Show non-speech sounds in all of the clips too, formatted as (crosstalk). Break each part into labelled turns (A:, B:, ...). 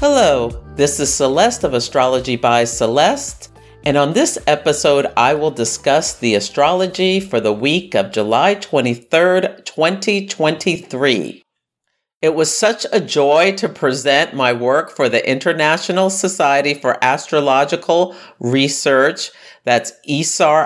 A: Hello, this is Celeste of Astrology by Celeste, and on this episode, I will discuss the astrology for the week of July 23rd, 2023. It was such a joy to present my work for the International Society for Astrological Research. That's isar.org.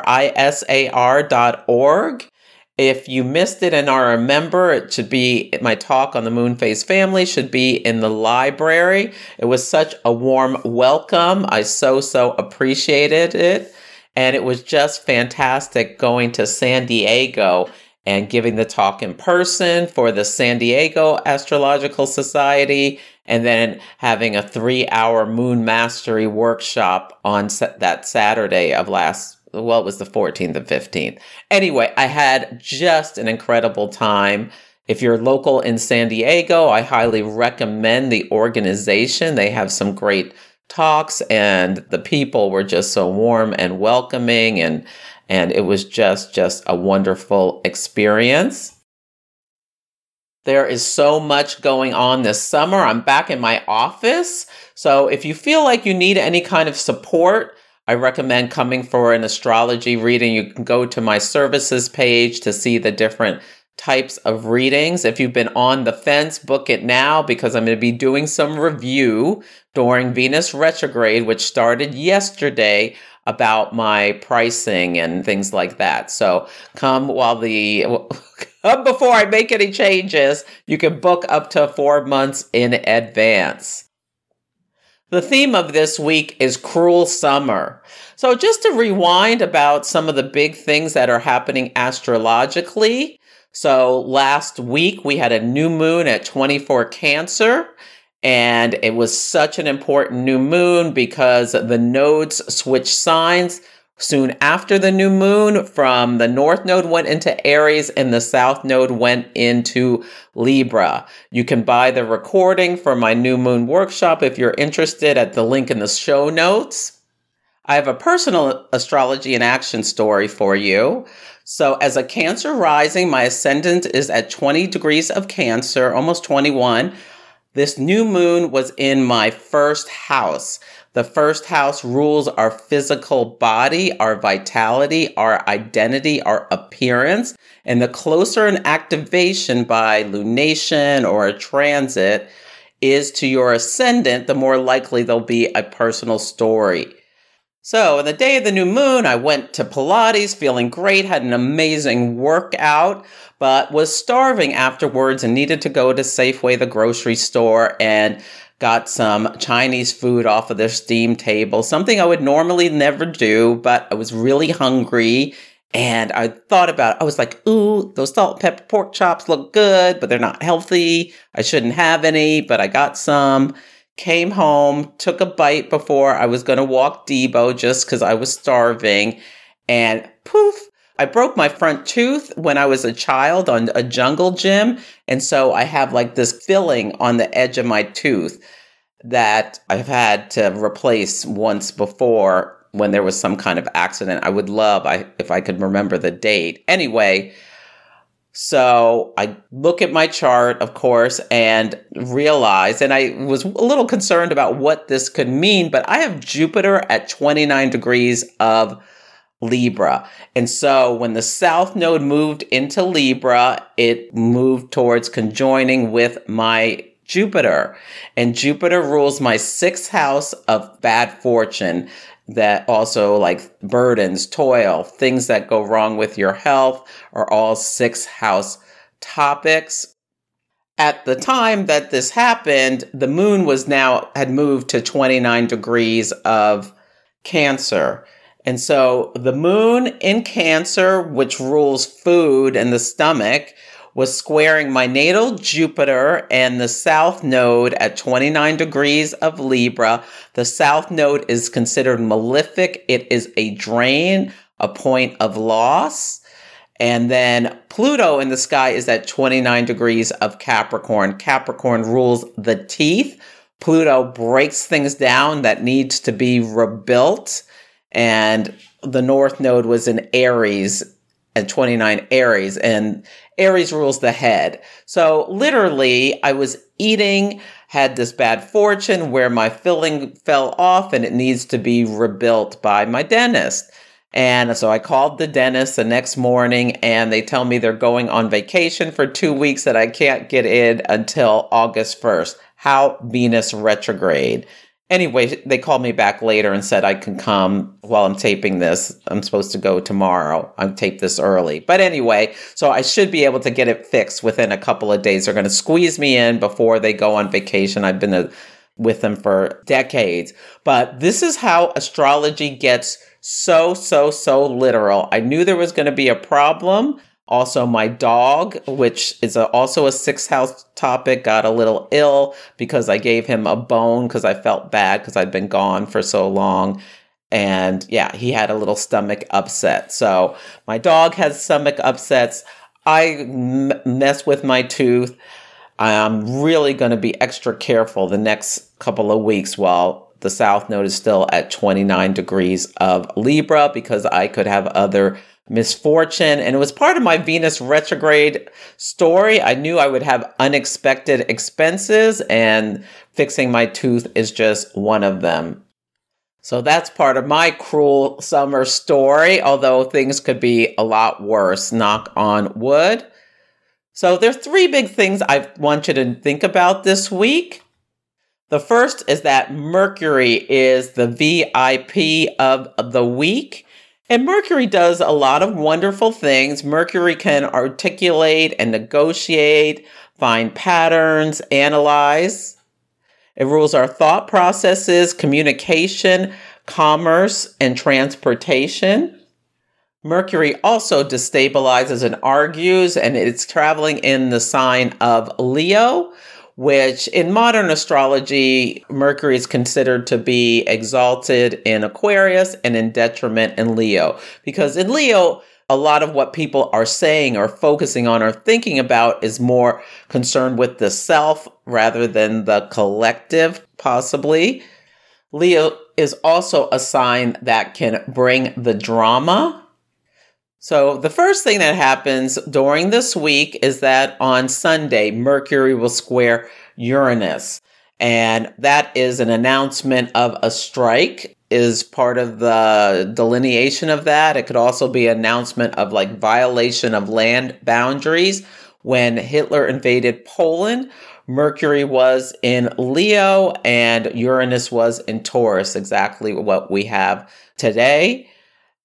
A: If you missed it and are a member, it should be my talk on the moon phase family should be in the library. It was such a warm welcome. I so, so appreciated it. And it was just fantastic going to San Diego and giving the talk in person for the San Diego Astrological Society, and then having a three hour moon mastery workshop on that Saturday of last well, it was the 14th and 15th. Anyway, I had just an incredible time. If you're local in San Diego, I highly recommend the organization. They have some great talks and the people were just so warm and welcoming and and it was just just a wonderful experience. There is so much going on this summer. I'm back in my office. So if you feel like you need any kind of support, I recommend coming for an astrology reading. You can go to my services page to see the different types of readings. If you've been on the fence, book it now because I'm going to be doing some review during Venus retrograde, which started yesterday about my pricing and things like that. So come while the (laughs) come before I make any changes. You can book up to four months in advance. The theme of this week is cruel summer. So, just to rewind about some of the big things that are happening astrologically. So, last week we had a new moon at 24 Cancer, and it was such an important new moon because the nodes switch signs soon after the new moon from the north node went into aries and the south node went into libra. You can buy the recording for my new moon workshop if you're interested at the link in the show notes. I have a personal astrology and action story for you. So as a cancer rising my ascendant is at 20 degrees of cancer almost 21 this new moon was in my first house the first house rules our physical body, our vitality, our identity, our appearance. And the closer an activation by lunation or a transit is to your ascendant, the more likely there'll be a personal story. So, on the day of the new moon, I went to Pilates feeling great, had an amazing workout, but was starving afterwards and needed to go to Safeway, the grocery store, and got some Chinese food off of their steam table, something I would normally never do, but I was really hungry. And I thought about it. I was like, ooh, those salt and pepper pork chops look good, but they're not healthy. I shouldn't have any, but I got some. Came home, took a bite before I was going to walk Debo just because I was starving. And poof, I broke my front tooth when I was a child on a jungle gym. And so I have like this filling on the edge of my tooth that I've had to replace once before when there was some kind of accident. I would love I, if I could remember the date. Anyway, so I look at my chart, of course, and realize, and I was a little concerned about what this could mean, but I have Jupiter at 29 degrees of Libra. And so when the South Node moved into Libra, it moved towards conjoining with my Jupiter. And Jupiter rules my sixth house of bad fortune that also like burdens, toil, things that go wrong with your health are all sixth house topics. At the time that this happened, the moon was now had moved to 29 degrees of Cancer. And so the moon in Cancer, which rules food and the stomach, was squaring my natal Jupiter and the south node at 29 degrees of Libra. The south node is considered malefic. It is a drain, a point of loss. And then Pluto in the sky is at 29 degrees of Capricorn. Capricorn rules the teeth. Pluto breaks things down that needs to be rebuilt. And the North Node was in Aries and 29 Aries, and Aries rules the head. So literally, I was eating, had this bad fortune where my filling fell off and it needs to be rebuilt by my dentist. And so I called the dentist the next morning and they tell me they're going on vacation for two weeks that I can't get in until August 1st. How Venus retrograde. Anyway, they called me back later and said I can come while I'm taping this. I'm supposed to go tomorrow. I taped this early. But anyway, so I should be able to get it fixed within a couple of days. They're going to squeeze me in before they go on vacation. I've been a, with them for decades. But this is how astrology gets so, so, so literal. I knew there was going to be a problem. Also, my dog, which is a, also a sixth house topic, got a little ill because I gave him a bone because I felt bad because I'd been gone for so long. And yeah, he had a little stomach upset. So my dog has stomach upsets. I m- mess with my tooth. I'm really going to be extra careful the next couple of weeks while the south node is still at 29 degrees of Libra because I could have other misfortune. And it was part of my Venus retrograde story. I knew I would have unexpected expenses, and fixing my tooth is just one of them. So that's part of my cruel summer story, although things could be a lot worse, knock on wood. So there's three big things I want you to think about this week. The first is that Mercury is the VIP of the week. And Mercury does a lot of wonderful things. Mercury can articulate and negotiate, find patterns, analyze. It rules our thought processes, communication, commerce, and transportation. Mercury also destabilizes and argues, and it's traveling in the sign of Leo, which in modern astrology, Mercury is considered to be exalted in Aquarius and in detriment in Leo. Because in Leo, a lot of what people are saying or focusing on or thinking about is more concerned with the self rather than the collective, possibly. Leo is also a sign that can bring the drama so, the first thing that happens during this week is that on Sunday, Mercury will square Uranus. And that is an announcement of a strike is part of the delineation of that. It could also be an announcement of like violation of land boundaries. When Hitler invaded Poland, Mercury was in Leo and Uranus was in Taurus, exactly what we have today.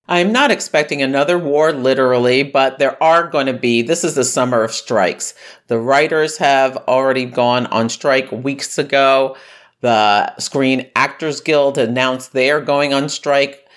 A: I'm not expecting another war literally, but there are going to be, this is the summer of strikes. The writers have already gone on strike weeks ago. The Screen Actors Guild announced they are going on strike.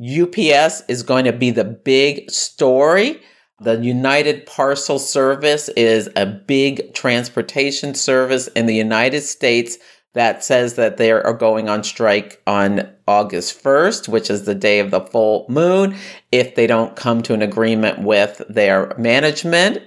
A: UPS is going to be the big story. The United Parcel Service is a big transportation service in the United States that says that they are going on strike on August 1st, which is the day of the full moon, if they don't come to an agreement with their management.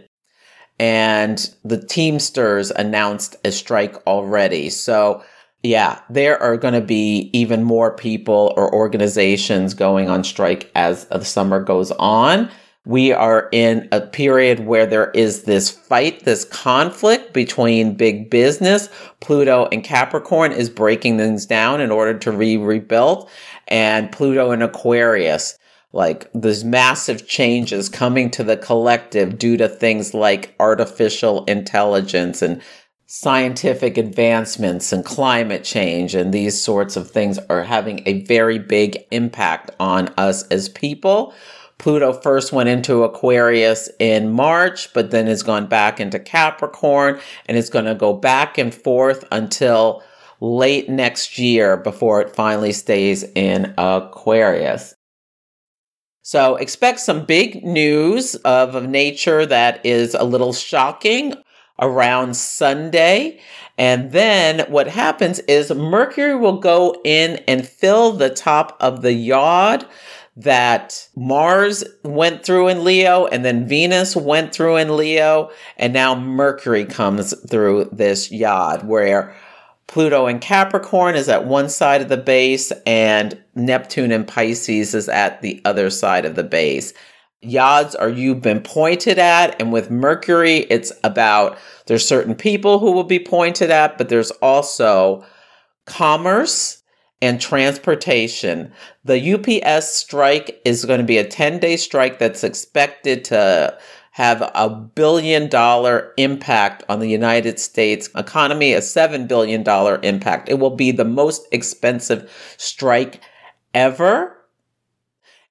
A: And the Teamsters announced a strike already. So, yeah, there are going to be even more people or organizations going on strike as the summer goes on we are in a period where there is this fight, this conflict between big business. Pluto and Capricorn is breaking things down in order to be rebuilt, and Pluto and Aquarius. Like there's massive changes coming to the collective due to things like artificial intelligence and scientific advancements and climate change and these sorts of things are having a very big impact on us as people. Pluto first went into Aquarius in March, but then has gone back into Capricorn and it's going to go back and forth until late next year before it finally stays in Aquarius. So expect some big news of a nature that is a little shocking around Sunday. And then what happens is Mercury will go in and fill the top of the yod that Mars went through in Leo and then Venus went through in Leo. And now Mercury comes through this yod where Pluto in Capricorn is at one side of the base and Neptune in Pisces is at the other side of the base. Yods are you've been pointed at, and with Mercury, it's about there's certain people who will be pointed at, but there's also commerce and transportation. The UPS strike is going to be a 10 day strike that's expected to have a billion dollar impact on the United States economy, a $7 billion impact. It will be the most expensive strike ever.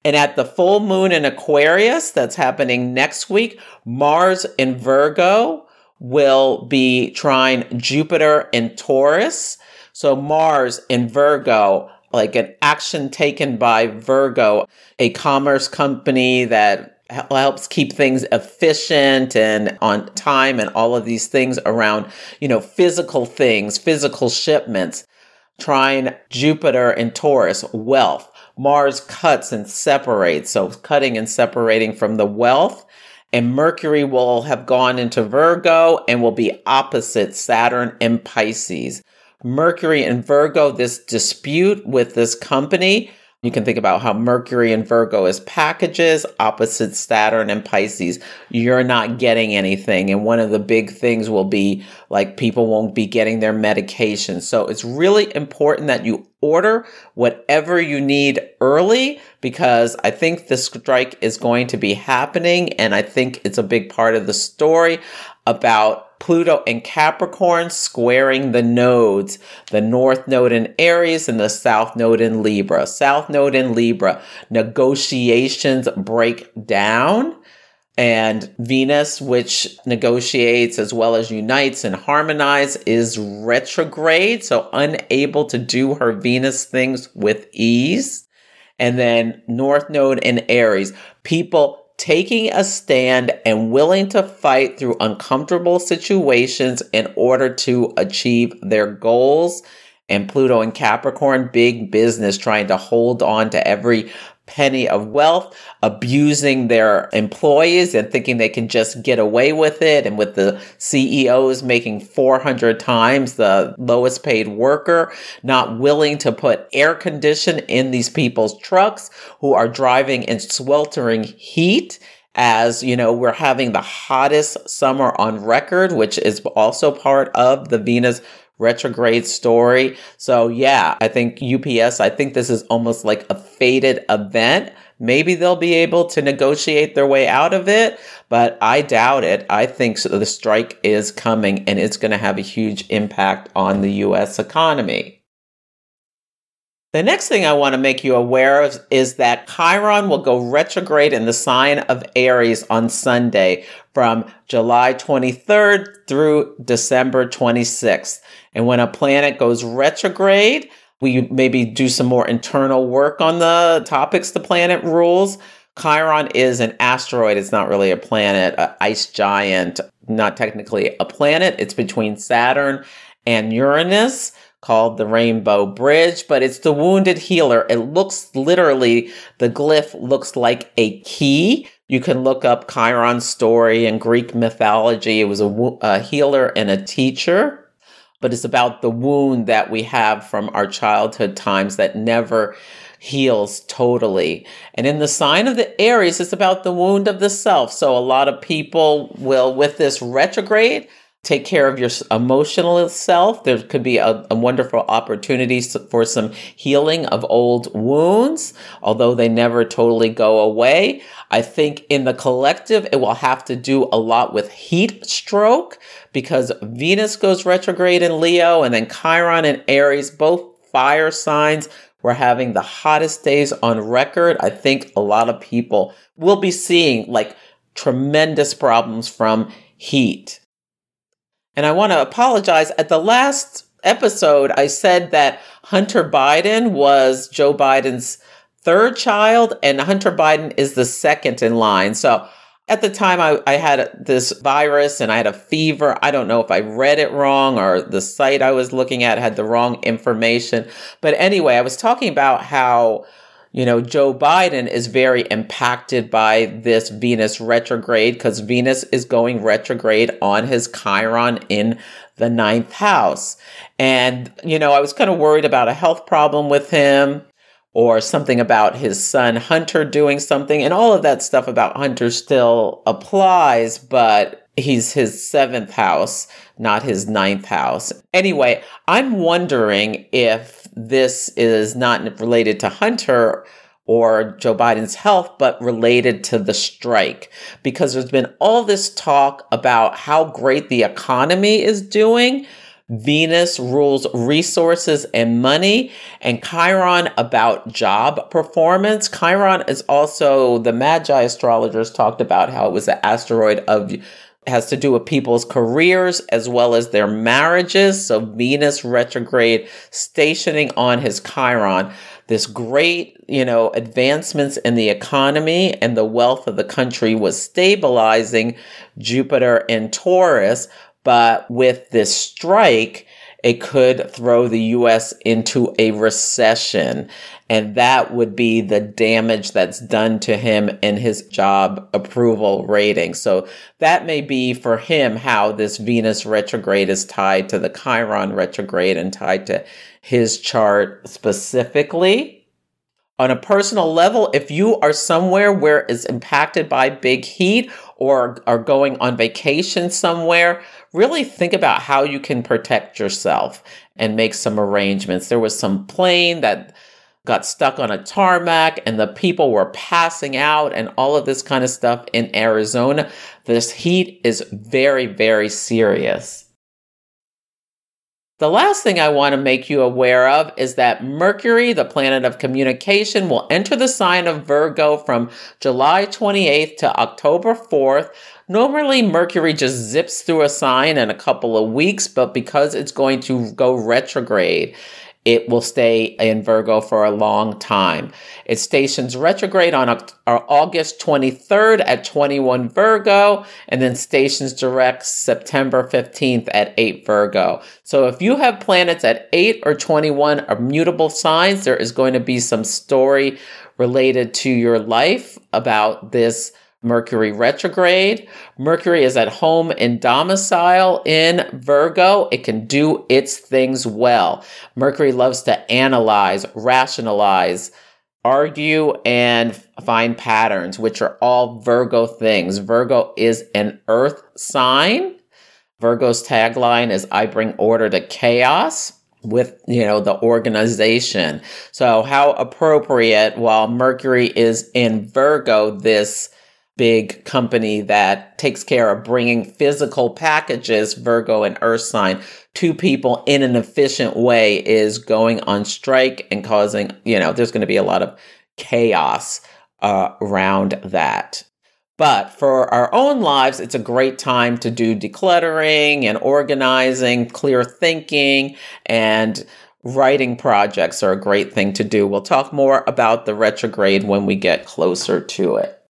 A: And at the full moon in Aquarius that's happening next week, Mars in Virgo will be trine Jupiter in Taurus. So Mars in Virgo, like an action taken by Virgo, a commerce company that helps keep things efficient and on time and all of these things around, you know, physical things, physical shipments. Trine Jupiter and Taurus, wealth. Mars cuts and separates, so cutting and separating from the wealth. And Mercury will have gone into Virgo and will be opposite Saturn and Pisces. Mercury and Virgo, this dispute with this company you can think about how Mercury and Virgo is packages, opposite Saturn and Pisces. You're not getting anything. And one of the big things will be like people won't be getting their medication. So it's really important that you order whatever you need early because I think the strike is going to be happening. And I think it's a big part of the story about Pluto and Capricorn squaring the nodes, the North Node in Aries and the South Node in Libra. South Node in Libra, negotiations break down. And Venus, which negotiates as well as unites and harmonizes, is retrograde, so unable to do her Venus things with ease. And then North Node in Aries, people taking a stand and willing to fight through uncomfortable situations in order to achieve their goals. And Pluto and Capricorn, big business, trying to hold on to every penny of wealth, abusing their employees and thinking they can just get away with it. And with the CEOs making 400 times the lowest paid worker, not willing to put air condition in these people's trucks who are driving in sweltering heat as you know we're having the hottest summer on record which is also part of the venus retrograde story. So yeah, I think UPS, I think this is almost like a fated event. Maybe they'll be able to negotiate their way out of it, but I doubt it. I think the strike is coming and it's going to have a huge impact on the US economy. The next thing I want to make you aware of is that Chiron will go retrograde in the sign of Aries on Sunday from July 23rd through December 26th. And when a planet goes retrograde, we maybe do some more internal work on the topics the planet rules. Chiron is an asteroid. It's not really a planet, an ice giant, not technically a planet. It's between Saturn and Uranus called the Rainbow Bridge, but it's the wounded healer. It looks literally, the glyph looks like a key. You can look up Chiron's story in Greek mythology. It was a, a healer and a teacher but it's about the wound that we have from our childhood times that never heals totally. And in the sign of the Aries, it's about the wound of the self. So a lot of people will, with this retrograde, take care of your emotional self. There could be a, a, wonderful opportunity for some healing of old wounds, although they never totally go away. I think in the collective, it will have to do a lot with heat stroke because Venus goes retrograde in Leo and then Chiron and Aries, both fire signs. We're having the hottest days on record. I think a lot of people will be seeing like tremendous problems from heat and I want to apologize. At the last episode, I said that Hunter Biden was Joe Biden's third child, and Hunter Biden is the second in line. So at the time, I, I had this virus and I had a fever. I don't know if I read it wrong or the site I was looking at had the wrong information. But anyway, I was talking about how you know, Joe Biden is very impacted by this Venus retrograde because Venus is going retrograde on his Chiron in the ninth house. And, you know, I was kind of worried about a health problem with him or something about his son Hunter doing something. And all of that stuff about Hunter still applies, but he's his seventh house, not his ninth house. Anyway, I'm wondering if this is not related to Hunter or Joe Biden's health, but related to the strike. Because there's been all this talk about how great the economy is doing. Venus rules resources and money, and Chiron about job performance. Chiron is also the Magi astrologers talked about how it was the asteroid of has to do with people's careers as well as their marriages. So Venus retrograde stationing on his Chiron. This great, you know, advancements in the economy and the wealth of the country was stabilizing Jupiter in Taurus. But with this strike, it could throw the US into a recession. And that would be the damage that's done to him in his job approval rating. So that may be for him how this Venus retrograde is tied to the Chiron retrograde and tied to his chart specifically. On a personal level, if you are somewhere where it's impacted by big heat or are going on vacation somewhere, really think about how you can protect yourself and make some arrangements. There was some plane that got stuck on a tarmac and the people were passing out and all of this kind of stuff in Arizona. This heat is very, very serious. The last thing I want to make you aware of is that Mercury, the planet of communication, will enter the sign of Virgo from July 28th to October 4th. Normally, Mercury just zips through a sign in a couple of weeks, but because it's going to go retrograde, it will stay in Virgo for a long time. It stations retrograde on uh, August 23rd at 21 Virgo and then stations direct September 15th at 8 Virgo. So if you have planets at 8 or 21 are mutable signs, there is going to be some story related to your life about this Mercury retrograde. Mercury is at home in domicile in Virgo. It can do its things well. Mercury loves to analyze, rationalize, argue, and find patterns, which are all Virgo things. Virgo is an earth sign. Virgo's tagline is I bring order to chaos with you know the organization so how appropriate while mercury is in virgo this big company that takes care of bringing physical packages, Virgo and Earth sign, to people in an efficient way is going on strike and causing, you know, there's going to be a lot of chaos uh, around that. But for our own lives, it's a great time to do decluttering and organizing, clear thinking, and writing projects are a great thing to do. We'll talk more about the retrograde when we get closer to it.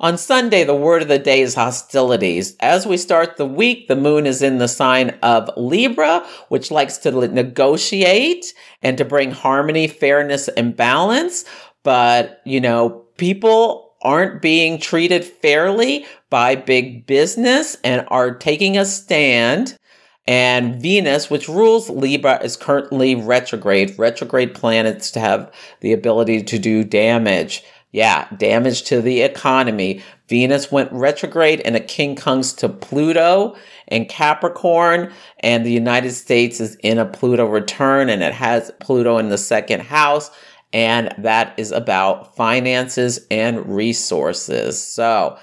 A: On Sunday, the word of the day is hostilities. As we start the week, the moon is in the sign of Libra, which likes to negotiate and to bring harmony, fairness, and balance. But, you know, people aren't being treated fairly by big business and are taking a stand. And Venus, which rules Libra, is currently retrograde. Retrograde planets to have the ability to do damage. Yeah, damage to the economy. Venus went retrograde and a quincunx to Pluto and Capricorn, and the United States is in a Pluto return and it has Pluto in the second house, and that is about finances and resources. So,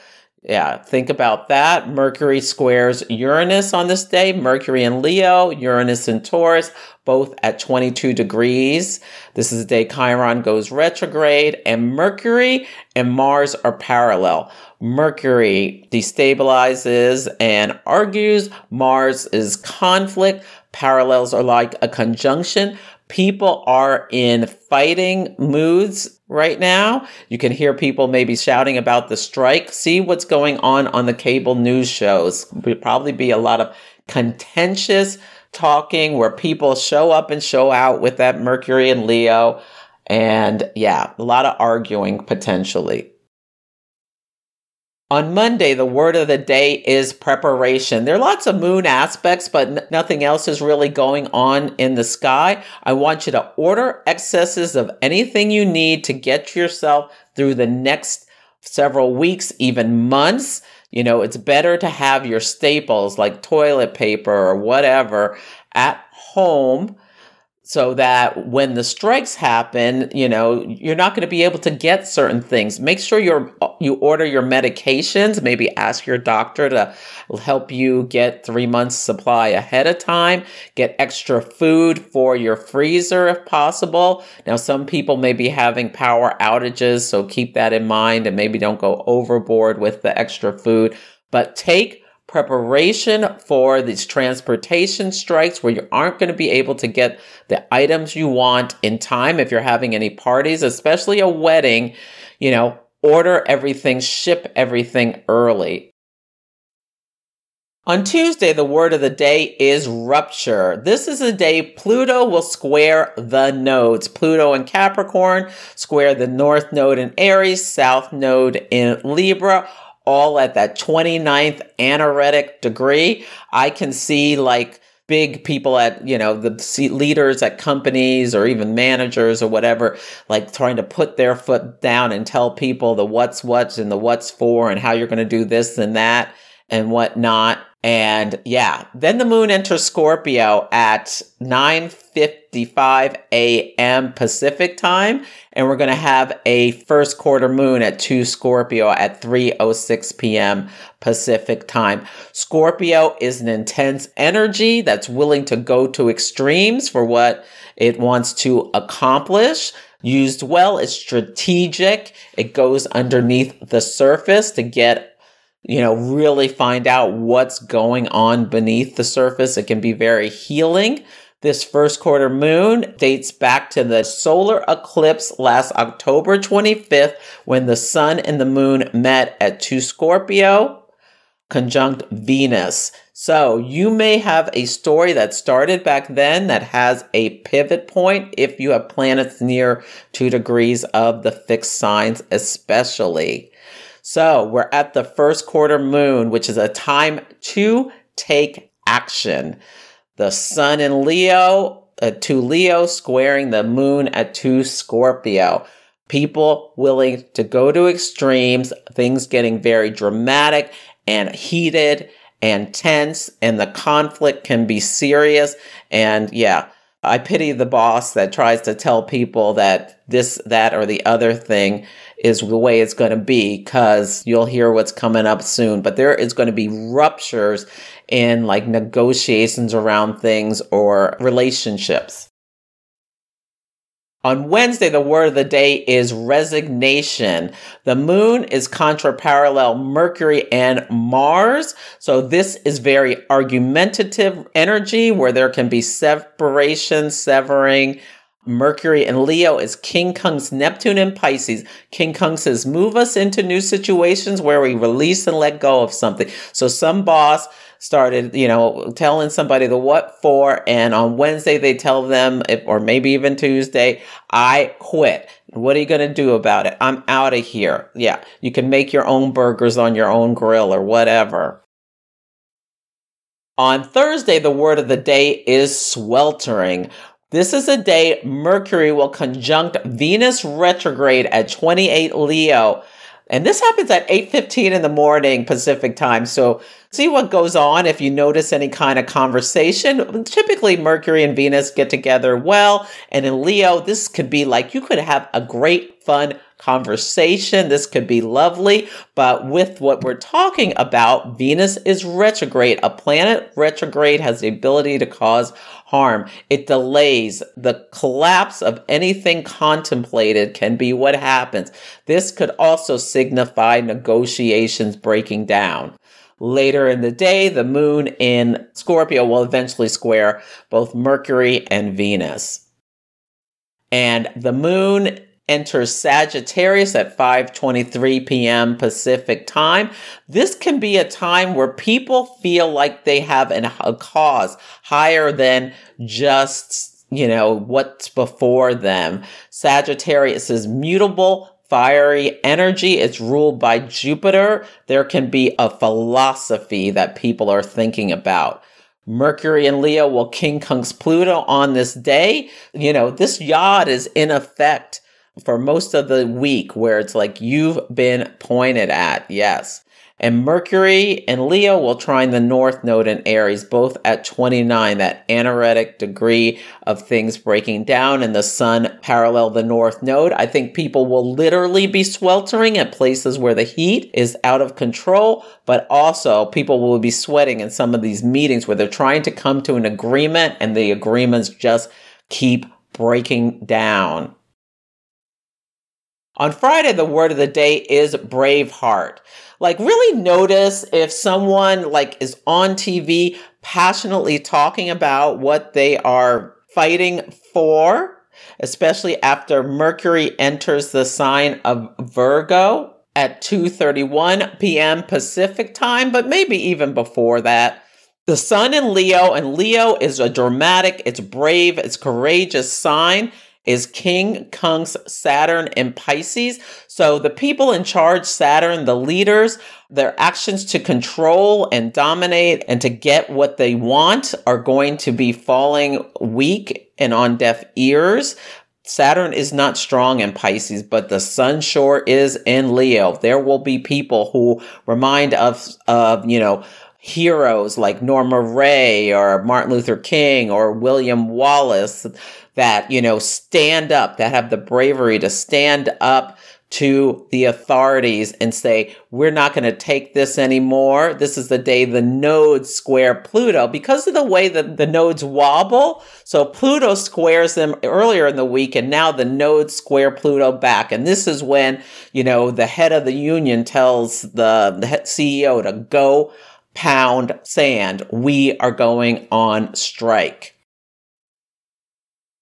A: yeah, think about that. Mercury squares Uranus on this day. Mercury in Leo, Uranus in Taurus, both at 22 degrees. This is the day Chiron goes retrograde, and Mercury and Mars are parallel. Mercury destabilizes and argues. Mars is conflict. Parallels are like a conjunction. People are in fighting moods right now. You can hear people maybe shouting about the strike. See what's going on on the cable news shows. Would probably be a lot of contentious talking where people show up and show out with that Mercury and Leo. And yeah, a lot of arguing potentially. On Monday, the word of the day is preparation. There are lots of moon aspects, but n- nothing else is really going on in the sky. I want you to order excesses of anything you need to get yourself through the next several weeks, even months. You know, it's better to have your staples like toilet paper or whatever at home so that when the strikes happen, you know, you're not going to be able to get certain things. Make sure you're you order your medications, maybe ask your doctor to help you get 3 months supply ahead of time, get extra food for your freezer if possible. Now some people may be having power outages, so keep that in mind and maybe don't go overboard with the extra food, but take preparation for these transportation strikes where you aren't going to be able to get the items you want in time if you're having any parties, especially a wedding, you know, order everything, ship everything early. On Tuesday, the word of the day is rupture. This is a day Pluto will square the nodes. Pluto and Capricorn, square the north node in Aries, south node in Libra, all at that 29th anaretic degree. I can see like big people at, you know, the leaders at companies or even managers or whatever, like trying to put their foot down and tell people the what's what's and the what's for and how you're going to do this and that and whatnot. And yeah, then the moon enters Scorpio at 9:55 a.m. Pacific time, and we're going to have a first quarter moon at 2 Scorpio at 3:06 p.m. Pacific time. Scorpio is an intense energy that's willing to go to extremes for what it wants to accomplish. Used well, it's strategic. It goes underneath the surface to get you know, really find out what's going on beneath the surface. It can be very healing. This first quarter moon dates back to the solar eclipse last October 25th when the sun and the moon met at 2 Scorpio conjunct Venus. So you may have a story that started back then that has a pivot point if you have planets near two degrees of the fixed signs, especially. So we're at the first quarter moon, which is a time to take action. The sun in Leo, uh, to Leo, squaring the moon at two Scorpio. People willing to go to extremes, things getting very dramatic and heated and tense, and the conflict can be serious. And yeah, I pity the boss that tries to tell people that this, that, or the other thing is the way it's going to be because you'll hear what's coming up soon. But there is going to be ruptures in like negotiations around things or relationships. On Wednesday, the word of the day is resignation. The moon is contra parallel Mercury and Mars. So this is very argumentative energy where there can be separation, severing, Mercury and Leo is quincunx Neptune and Pisces. Quincunxes, move us into new situations where we release and let go of something. So some boss started, you know, telling somebody the what for, and on Wednesday they tell them, if, or maybe even Tuesday, I quit. What are you going to do about it? I'm out of here. Yeah, you can make your own burgers on your own grill or whatever. On Thursday, the word of the day is sweltering. This is a day Mercury will conjunct Venus retrograde at 28 Leo. And this happens at 8:15 in the morning Pacific time. So see what goes on if you notice any kind of conversation. Typically Mercury and Venus get together well, and in Leo this could be like you could have a great fun conversation. This could be lovely, but with what we're talking about, Venus is retrograde. A planet retrograde has the ability to cause harm. It delays the collapse of anything contemplated can be what happens. This could also signify negotiations breaking down. Later in the day, the moon in Scorpio will eventually square both Mercury and Venus. And the moon enters Sagittarius at 5:23 p.m. Pacific time. This can be a time where people feel like they have an, a cause higher than just, you know, what's before them. Sagittarius is mutable, fiery energy. It's ruled by Jupiter. There can be a philosophy that people are thinking about. Mercury and Leo will quincunx Pluto on this day. You know, this yod is in effect for most of the week where it's like you've been pointed at. Yes. And Mercury and Leo will trine the North Node in Aries, both at 29, that anaretic degree of things breaking down, and the Sun parallel the North Node. I think people will literally be sweltering at places where the heat is out of control, but also people will be sweating in some of these meetings where they're trying to come to an agreement and the agreements just keep breaking down. On Friday, the word of the day is Braveheart. Like really notice if someone like is on TV passionately talking about what they are fighting for, especially after Mercury enters the sign of Virgo at 2:31 p.m. Pacific time, but maybe even before that. The sun in Leo and Leo is a dramatic, it's brave, it's courageous sign is quincunx Saturn in Pisces. So the people in charge, Saturn, the leaders, their actions to control and dominate and to get what they want are going to be falling weak and on deaf ears. Saturn is not strong in Pisces, but the sun sure is in Leo. There will be people who remind us of, you know, heroes like Norma Rae or Martin Luther King or William Wallace that, you know, stand up, that have the bravery to stand up to the authorities and say, we're not going to take this anymore. This is the day the nodes square Pluto because of the way that the nodes wobble. So Pluto squares them earlier in the week and now the nodes square Pluto back. And this is when, you know, the head of the union tells the, the CEO to go pound sand. We are going on strike.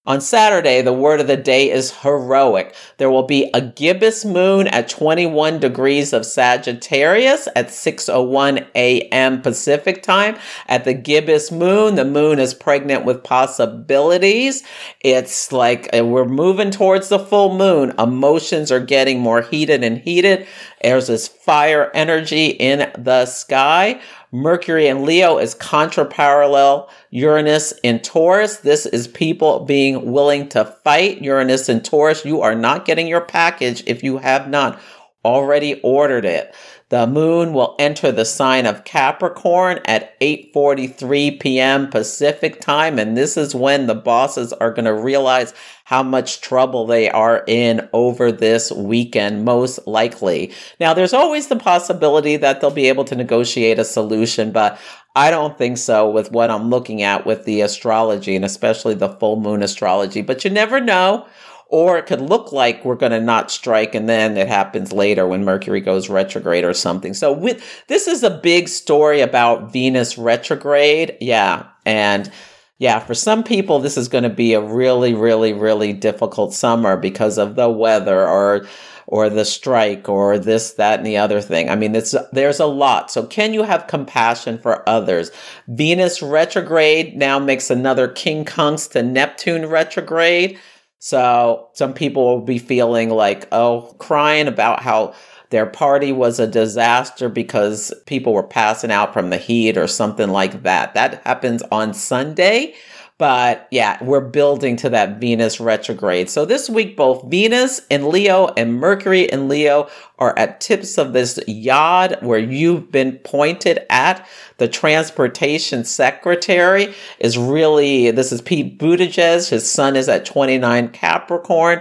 A: On Saturday, the word of the day is heroic. There will be a gibbous moon at 21 degrees of Sagittarius at 6:01 a.m. Pacific time. At the gibbous moon, the moon is pregnant with possibilities. It's like uh, we're moving towards the full moon. Emotions are getting more heated and heated. There's this fire energy in the sky. Mercury and Leo is contra-parallel Uranus in Taurus. This is people being willing to fight. Uranus in Taurus, you are not getting your package if you have not already ordered it. The moon will enter the sign of Capricorn at 8:43 p.m. Pacific time and this is when the bosses are going to realize how much trouble they are in over this weekend most likely. Now there's always the possibility that they'll be able to negotiate a solution, but I don't think so with what I'm looking at with the astrology and especially the full moon astrology, but you never know or it could look like we're going to not strike and then it happens later when mercury goes retrograde or something. So with this is a big story about venus retrograde. Yeah and yeah for some people this is going to be a really really really difficult summer because of the weather or or the strike or this that and the other thing. I mean it's there's a lot. So can you have compassion for others? Venus retrograde now makes another quincunx to neptune retrograde so some people will be feeling like, oh, crying about how their party was a disaster because people were passing out from the heat or something like that. That happens on Sunday. But yeah, we're building to that Venus retrograde. So this week, both Venus in Leo and Mercury in Leo are at tips of this yod where you've been pointed at. The transportation secretary is really, this is Pete Buttigieg. His sun is at 29 Capricorn.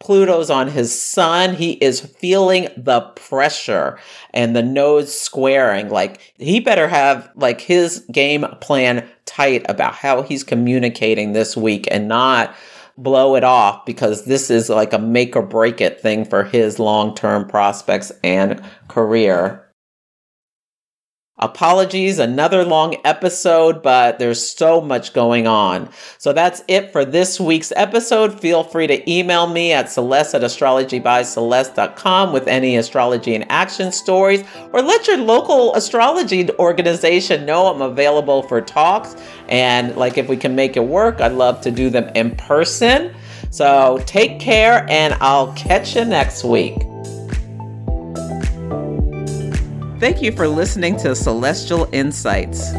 A: Pluto's on his sun. He is feeling the pressure and the nodes squaring. Like he better have like his game plan tight about how he's communicating this week and not blow it off because this is like a make or break it thing for his long term prospects and career. Apologies, another long episode, but there's so much going on. So that's it for this week's episode. Feel free to email me at celeste at astrologybyceleste.com with any astrology and action stories, or let your local astrology organization know I'm available for talks. And like if we can make it work, I'd love to do them in person. So take care, and I'll catch you next week. Thank you for listening to Celestial Insights.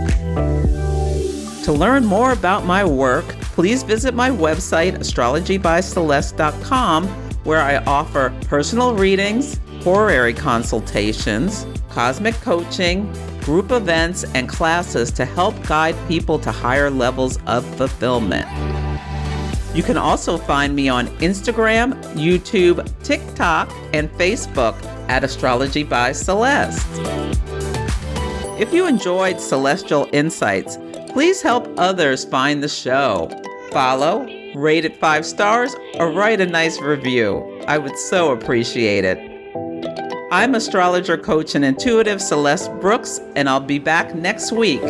A: To learn more about my work, please visit my website, astrologybyceleste.com, where I offer personal readings, horary consultations, cosmic coaching, group events, and classes to help guide people to higher levels of fulfillment. You can also find me on Instagram, YouTube, TikTok, and Facebook at Astrology by Celeste. If you enjoyed Celestial Insights, please help others find the show. Follow, rate it five stars, or write a nice review. I would so appreciate it. I'm astrologer, coach, and intuitive Celeste Brooks, and I'll be back next week.